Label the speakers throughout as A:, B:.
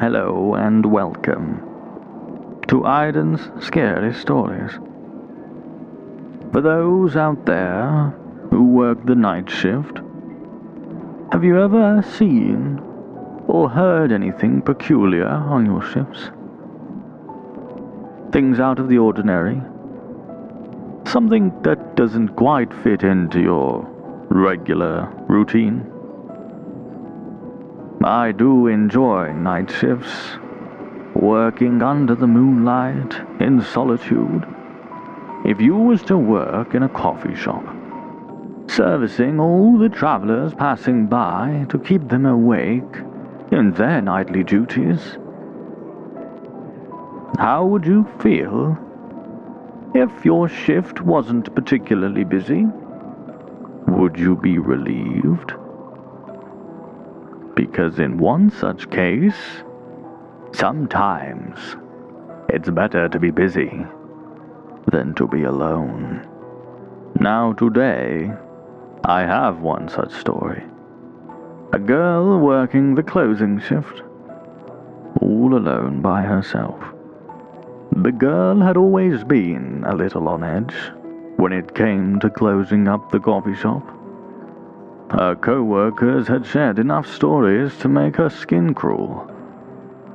A: hello, and welcome to Aiden's Scary Stories. For those out there who work the night shift, have you ever seen or heard anything peculiar on your shifts? Things out of the ordinary? Something that doesn't quite fit into your regular routine? I do enjoy night shifts, working under the moonlight in solitude. If you was to work in a coffee shop, servicing all the travelers passing by to keep them awake in their nightly duties, how would you feel if your shift wasn't particularly busy? Would you be relieved? Because in one such case, sometimes it's better to be busy than to be alone. Now, today, I have one such story. A girl working the closing shift, all alone by herself. The girl had always been a little on edge when it came to closing up the coffee shop. Her co-workers had shared enough stories to make her skin crawl.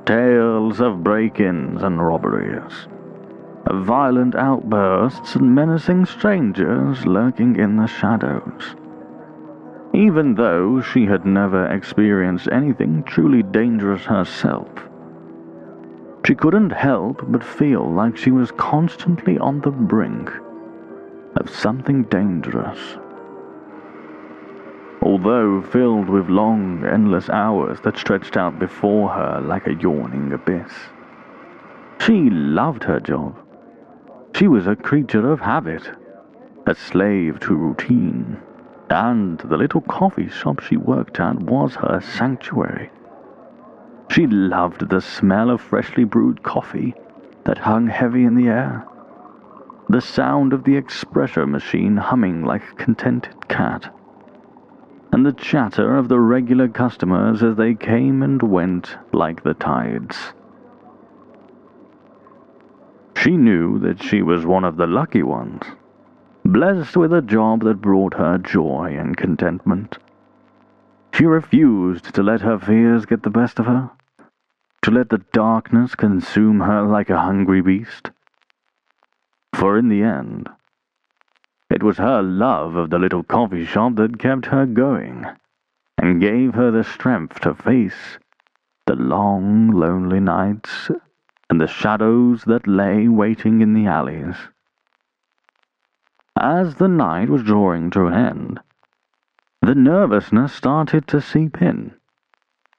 A: Tales of break-ins and robberies, of violent outbursts and menacing strangers lurking in the shadows. Even though she had never experienced anything truly dangerous herself, she couldn't help but feel like she was constantly on the brink of something dangerous although filled with long, endless hours that stretched out before her like a yawning abyss. She loved her job. She was a creature of habit, a slave to routine, and the little coffee shop she worked at was her sanctuary. She loved the smell of freshly brewed coffee that hung heavy in the air, the sound of the espresso machine humming like a contented cat and the chatter of the regular customers as they came and went like the tides. She knew that she was one of the lucky ones, blessed with a job that brought her joy and contentment. She refused to let her fears get the best of her, to let the darkness consume her like a hungry beast. For in the end, it was her love of the little coffee shop that kept her going and gave her the strength to face the long, lonely nights and the shadows that lay waiting in the alleys. As the night was drawing to an end, the nervousness started to seep in,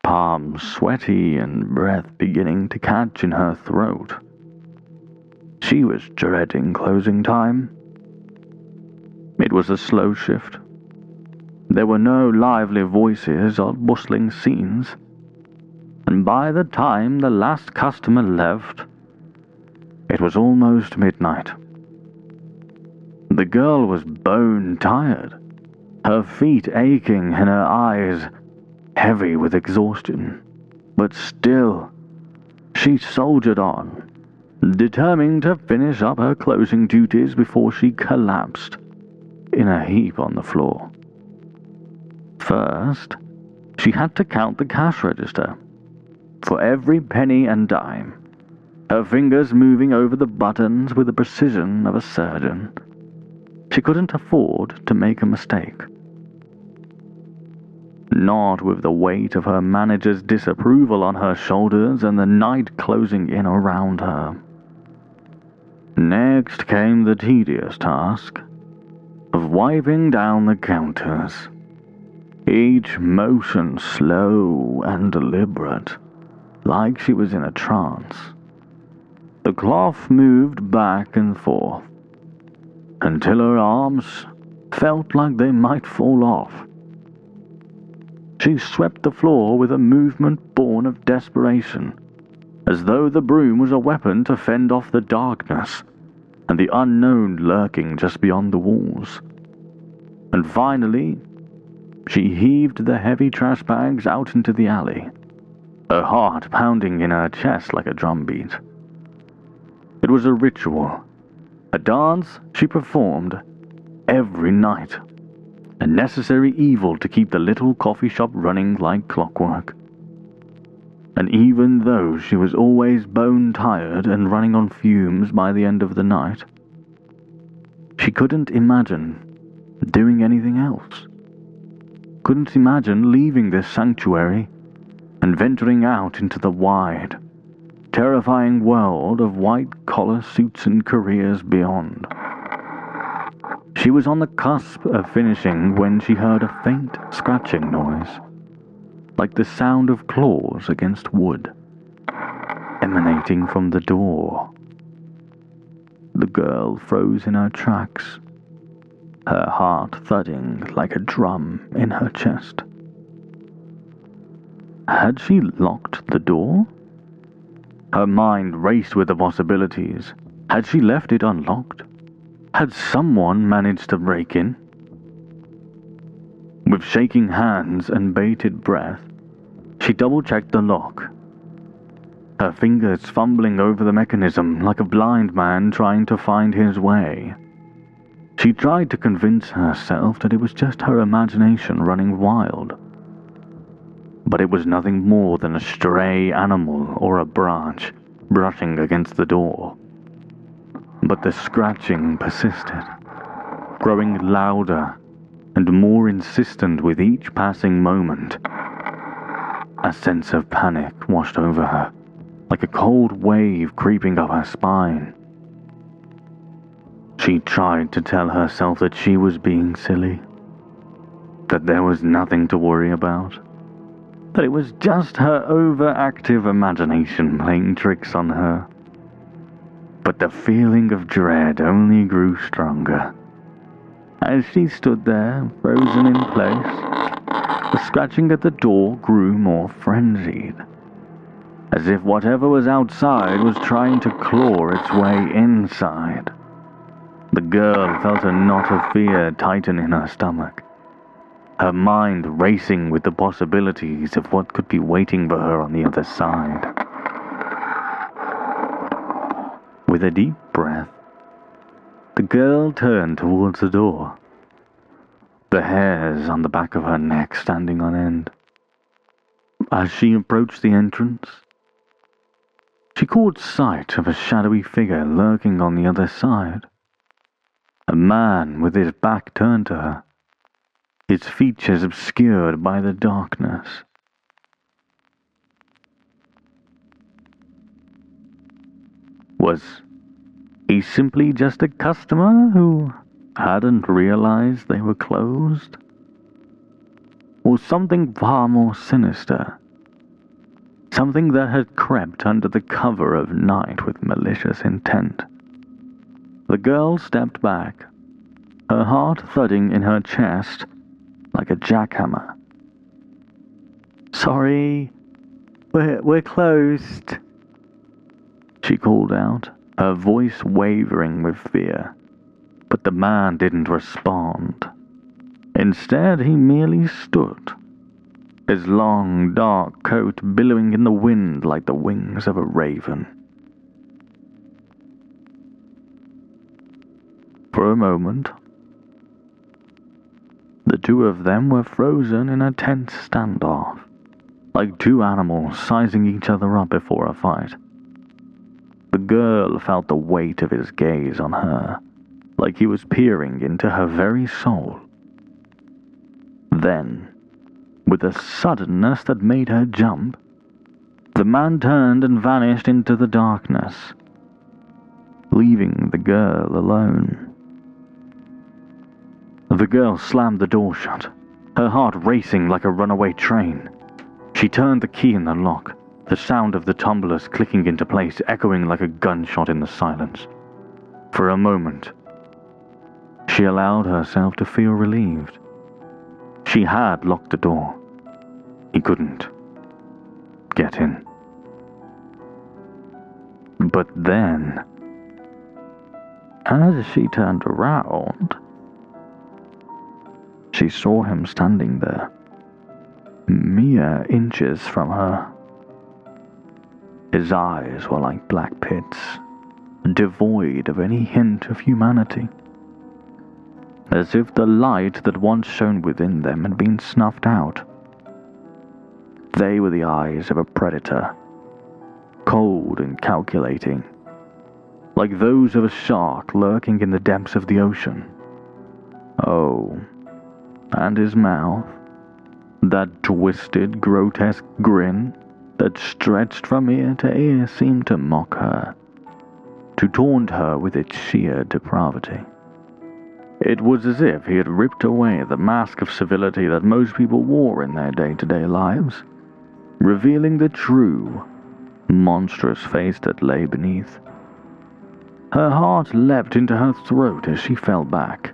A: palms sweaty and breath beginning to catch in her throat. She was dreading closing time. It was a slow shift. There were no lively voices or bustling scenes, and by the time the last customer left, it was almost midnight. The girl was bone tired, her feet aching and her eyes heavy with exhaustion, but still, she soldiered on, determined to finish up her closing duties before she collapsed in a heap on the floor. First, she had to count the cash register. For every penny and dime, her fingers moving over the buttons with the precision of a surgeon. She couldn't afford to make a mistake. Not with the weight of her manager's disapproval on her shoulders and the night closing in around her. Next came the tedious task of wiping down the counters, each motion slow and deliberate, like she was in a trance. The cloth moved back and forth until her arms felt like they might fall off. She swept the floor with a movement born of desperation, as though the broom was a weapon to fend off the darkness and the unknown lurking just beyond the walls. And finally, she heaved the heavy trash bags out into the alley, her heart pounding in her chest like a drumbeat. It was a ritual, a dance she performed every night, a necessary evil to keep the little coffee shop running like clockwork. And even though she was always bone tired and running on fumes by the end of the night, she couldn't imagine doing anything else. Couldn't imagine leaving this sanctuary and venturing out into the wide, terrifying world of white collar suits and careers beyond. She was on the cusp of finishing when she heard a faint scratching noise, like the sound of claws against wood, emanating from the door. The girl froze in her tracks, her heart thudding like a drum in her chest. Had she locked the door? Her mind raced with the possibilities. Had she left it unlocked? Had someone managed to break in? With shaking hands and bated breath, she double checked the lock. Her fingers fumbling over the mechanism like a blind man trying to find his way. She tried to convince herself that it was just her imagination running wild but it was nothing more than a stray animal or a branch brushing against the door. But the scratching persisted, growing louder and more insistent with each passing moment. A sense of panic washed over her, like a cold wave creeping up her spine. She tried to tell herself that she was being silly, that there was nothing to worry about that it was just her overactive imagination playing tricks on her. But the feeling of dread only grew stronger. As she stood there, frozen in place, the scratching at the door grew more frenzied, as if whatever was outside was trying to claw its way inside. The girl felt a knot of fear tighten in her stomach her mind racing with the possibilities of what could be waiting for her on the other side. With a deep breath, the girl turned towards the door, the hairs on the back of her neck standing on end. As she approached the entrance, she caught sight of a shadowy figure lurking on the other side. A man with his back turned to her his features obscured by the darkness. Was simply just a customer who hadn't realized they were closed? Or something far more sinister? Something that had crept under the cover of night with malicious intent. The girl stepped back, her heart thudding in her chest like a jackhammer. Sorry, we're, we're closed, she called out, her voice wavering with fear. But the man didn't respond. Instead, he merely stood, his long, dark coat billowing in the wind like the wings of a raven. For a moment, the two of them were frozen in a tense standoff, like two animals sizing each other up before a fight. The girl felt the weight of his gaze on her, like he was peering into her very soul. Then, with a suddenness that made her jump, the man turned and vanished into the darkness, leaving the girl alone. The girl slammed the door shut, her heart racing like a runaway train. She turned the key in the lock, the sound of the tumblers clicking into place echoing like a gunshot in the silence. For a moment, she allowed herself to feel relieved. She had locked the door. He couldn't get in. But then, as she turned around, she saw him standing there, mere inches from her, His eyes were like black pits, devoid of any hint of humanity. As if the light that once shone within them had been snuffed out. They were the eyes of a predator, cold and calculating, like those of a shark lurking in the depths of the ocean. Oh, and his mouth, that twisted, grotesque grin that stretched from ear to ear seemed to mock her, to taunt her with its sheer depravity. It was as if he had ripped away the mask of civility that most people wore in their day to day lives, revealing the true, monstrous face that lay beneath. Her heart leapt into her throat as she fell back.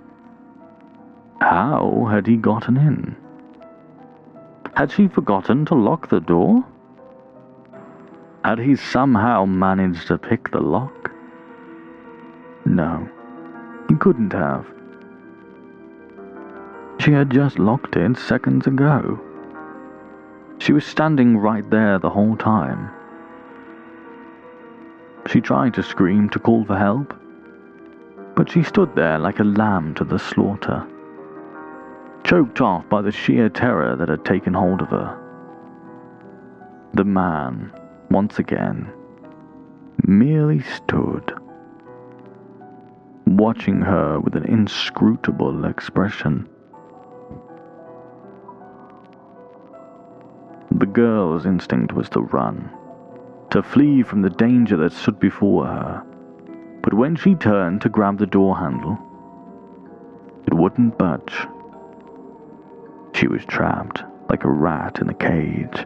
A: How had he gotten in? Had she forgotten to lock the door? Had he somehow managed to pick the lock? No, he couldn't have. She had just locked it seconds ago. She was standing right there the whole time. She tried to scream to call for help, but she stood there like a lamb to the slaughter, choked off by the sheer terror that had taken hold of her. The man, once again, merely stood, watching her with an inscrutable expression. The girl's instinct was to run, to flee from the danger that stood before her. But when she turned to grab the door handle, it wouldn't budge. She was trapped like a rat in a cage,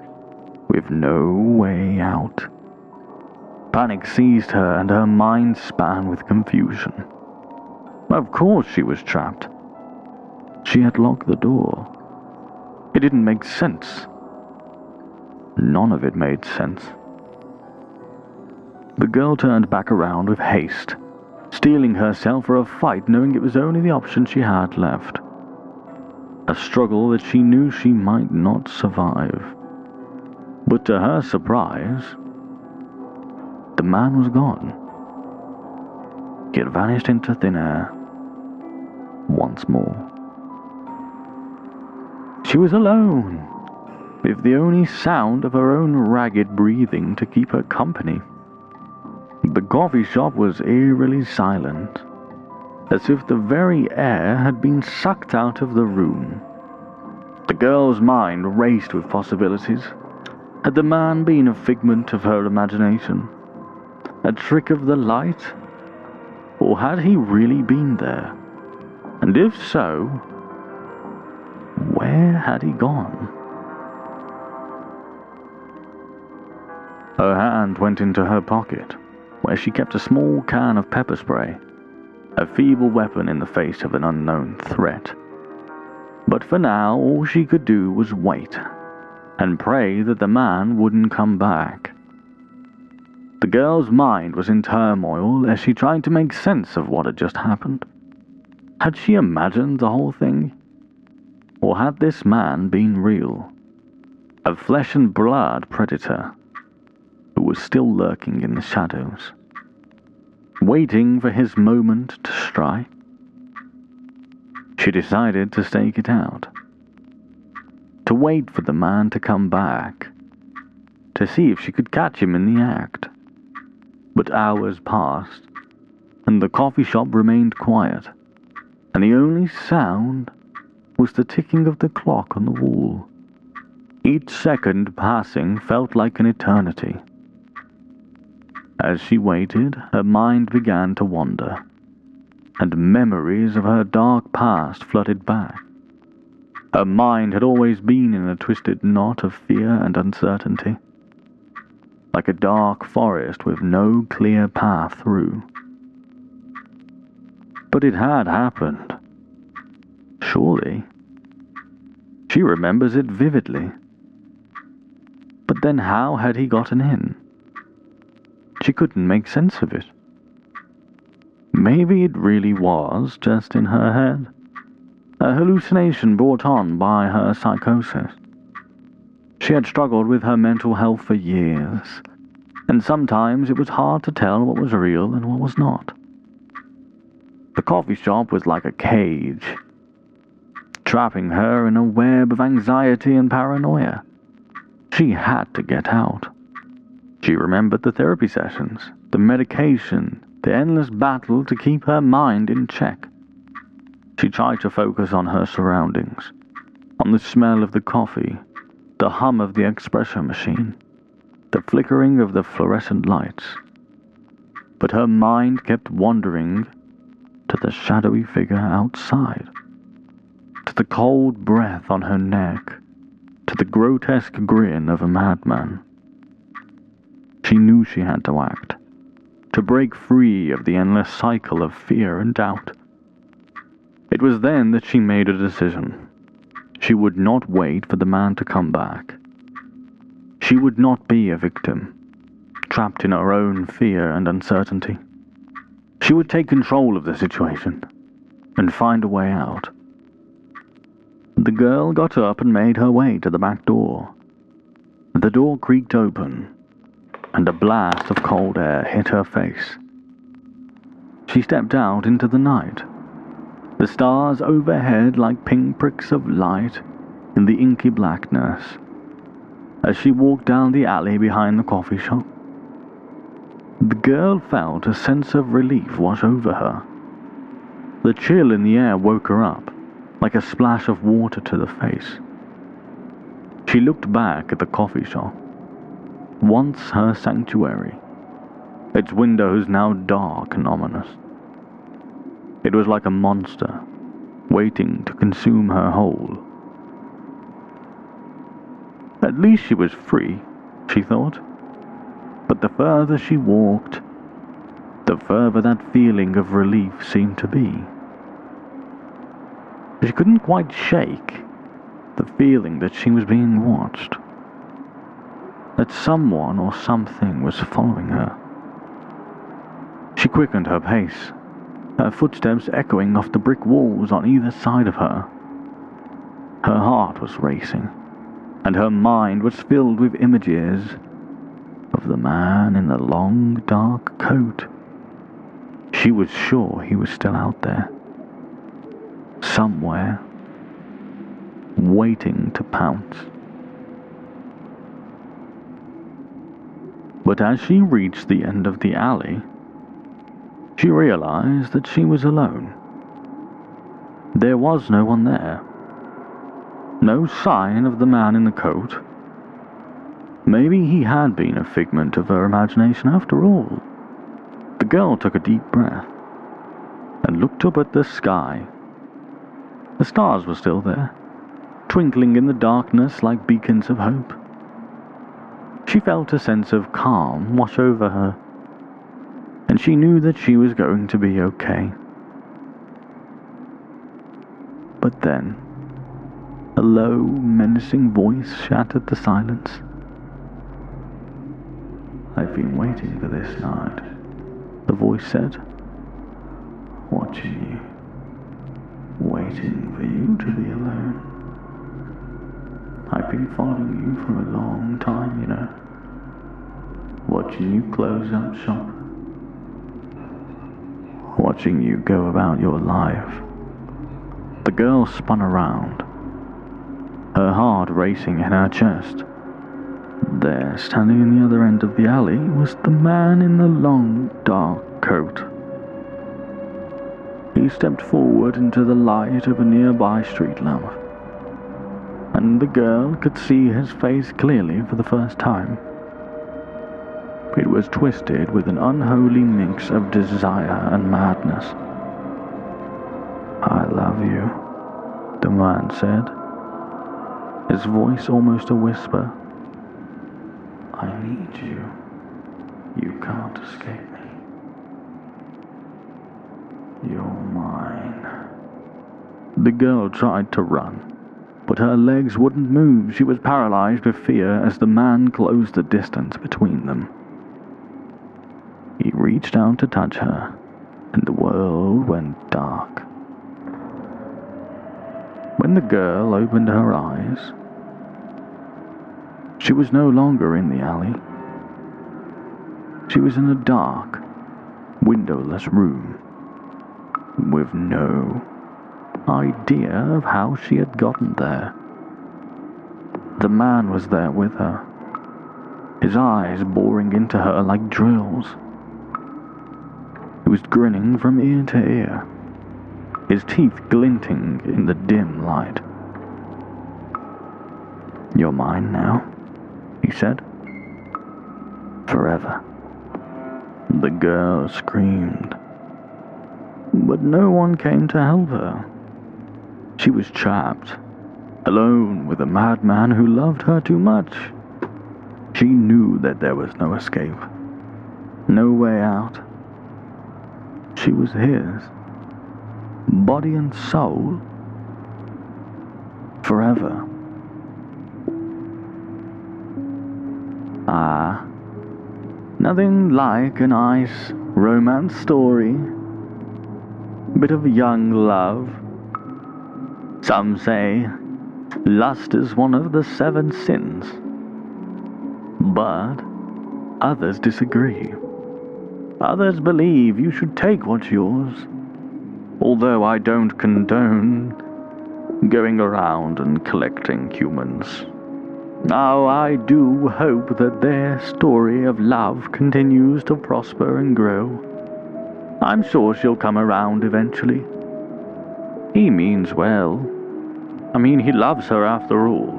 A: with no way out. Panic seized her and her mind span with confusion. Of course she was trapped. She had locked the door. It didn't make sense. None of it made sense. The girl turned back around with haste, steeling herself for a fight knowing it was only the option she had left. A struggle that she knew she might not survive. But to her surprise, the man was gone. He had vanished into thin air once more. She was alone, with the only sound of her own ragged breathing to keep her company. The coffee shop was eerily silent, as if the very air had been sucked out of the room. The girl's mind raced with possibilities. Had the man been a figment of her imagination? A trick of the light? Or had he really been there? And if so, where had he gone? Her hand went into her pocket where she kept a small can of pepper spray, a feeble weapon in the face of an unknown threat. But for now, all she could do was wait and pray that the man wouldn't come back. The girl's mind was in turmoil as she tried to make sense of what had just happened. Had she imagined the whole thing? Or had this man been real? A flesh and blood predator who was still lurking in the shadows, waiting for his moment to strike. She decided to stake it out, to wait for the man to come back, to see if she could catch him in the act. But hours passed, and the coffee shop remained quiet, and the only sound was the ticking of the clock on the wall. Each second passing felt like an eternity. As she waited, her mind began to wander, and memories of her dark past flooded back. Her mind had always been in a twisted knot of fear and uncertainty, like a dark forest with no clear path through. But it had happened. Surely. She remembers it vividly. But then how had he gotten in? She couldn't make sense of it. Maybe it really was just in her head. A hallucination brought on by her psychosis. She had struggled with her mental health for years, and sometimes it was hard to tell what was real and what was not. The coffee shop was like a cage, trapping her in a web of anxiety and paranoia. She had to get out. She remembered the therapy sessions, the medication, the endless battle to keep her mind in check. She tried to focus on her surroundings, on the smell of the coffee, the hum of the espresso machine, the flickering of the fluorescent lights. But her mind kept wandering to the shadowy figure outside, to the cold breath on her neck, to the grotesque grin of a madman. She knew she had to act, to break free of the endless cycle of fear and doubt. It was then that she made a decision. She would not wait for the man to come back. She would not be a victim, trapped in her own fear and uncertainty. She would take control of the situation and find a way out. The girl got up and made her way to the back door. The door creaked open, and a blast of cold air hit her face. She stepped out into the night, the stars overhead like pinpricks of light in the inky blackness, as she walked down the alley behind the coffee shop. The girl felt a sense of relief wash over her. The chill in the air woke her up, like a splash of water to the face. She looked back at the coffee shop, once her sanctuary, its windows now dark and ominous. It was like a monster, waiting to consume her whole. At least she was free, she thought. But the further she walked, the further that feeling of relief seemed to be. She couldn't quite shake the feeling that she was being watched, that someone or something was following her. She quickened her pace, her footsteps echoing off the brick walls on either side of her. Her heart was racing, and her mind was filled with images of the man in the long dark coat. She was sure he was still out there. Somewhere. Waiting to pounce. But as she reached the end of the alley, she realized that she was alone. There was no one there. No sign of the man in the coat Maybe he had been a figment of her imagination after all. The girl took a deep breath and looked up at the sky. The stars were still there, twinkling in the darkness like beacons of hope. She felt a sense of calm wash over her, and she knew that she was going to be okay. But then, a low, menacing voice shattered the silence. I've been waiting for this night, the voice said. Watching you. Waiting for you to be alone. I've been following you for a long time, you know. Watching you close up shop. Watching you go about your life. The girl spun around, her heart racing in her chest. There, standing in the other end of the alley, was the man in the long, dark coat. He stepped forward into the light of a nearby street lamp, and the girl could see his face clearly for the first time. It was twisted with an unholy mix of desire and madness. I love you, the man said, his voice almost a whisper. I need you. You can't escape me. You're mine. The girl tried to run, but her legs wouldn't move. She was paralyzed with fear as the man closed the distance between them. He reached out to touch her, and the world went dark. When the girl opened her eyes, she was no longer in the alley. She was in a dark, windowless room with no idea of how she had gotten there. The man was there with her, his eyes boring into her like drills. Was grinning from ear to ear, his teeth glinting in the dim light. You're mine now, he said. Forever. The girl screamed. But no one came to help her. She was trapped, alone with a madman who loved her too much. She knew that there was no escape, no way out. She was his, body and soul, forever. Ah, nothing like a nice romance story. Bit of young love. Some say lust is one of the seven sins. But others disagree. Others believe you should take what's yours. Although I don't condone going around and collecting humans. Now, I do hope that their story of love continues to prosper and grow. I'm sure she'll come around eventually. He means well. I mean, he loves her after all.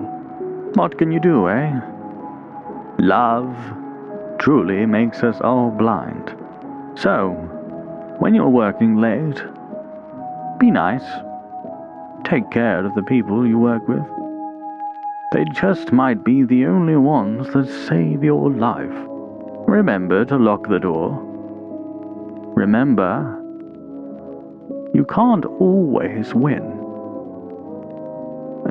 A: What can you do, eh? Love truly makes us all blind. So, when you're working late, be nice. Take care of the people you work with. They just might be the only ones that save your life. Remember to lock the door. Remember, you can't always win.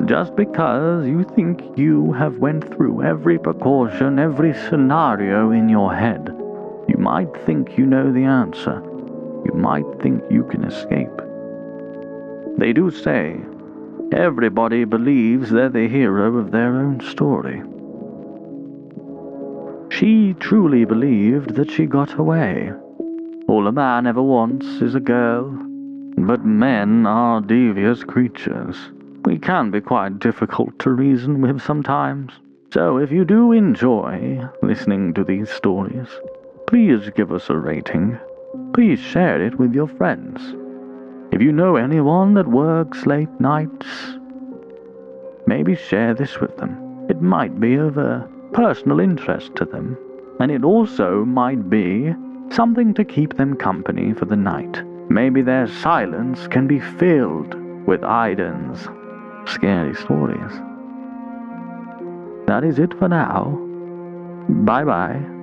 A: Just because you think you have went through every precaution, every scenario in your head, might think you know the answer. You might think you can escape. They do say Everybody believes they're the hero of their own story. She truly believed that she got away. All a man ever wants is a girl. But men are devious creatures. We can be quite difficult to reason with sometimes. So if you do enjoy listening to these stories, please give us a rating. Please share it with your friends. If you know anyone that works late nights, maybe share this with them. It might be of a personal interest to them, and it also might be something to keep them company for the night. Maybe their silence can be filled with Aiden's scary stories. That is it for now. Bye bye.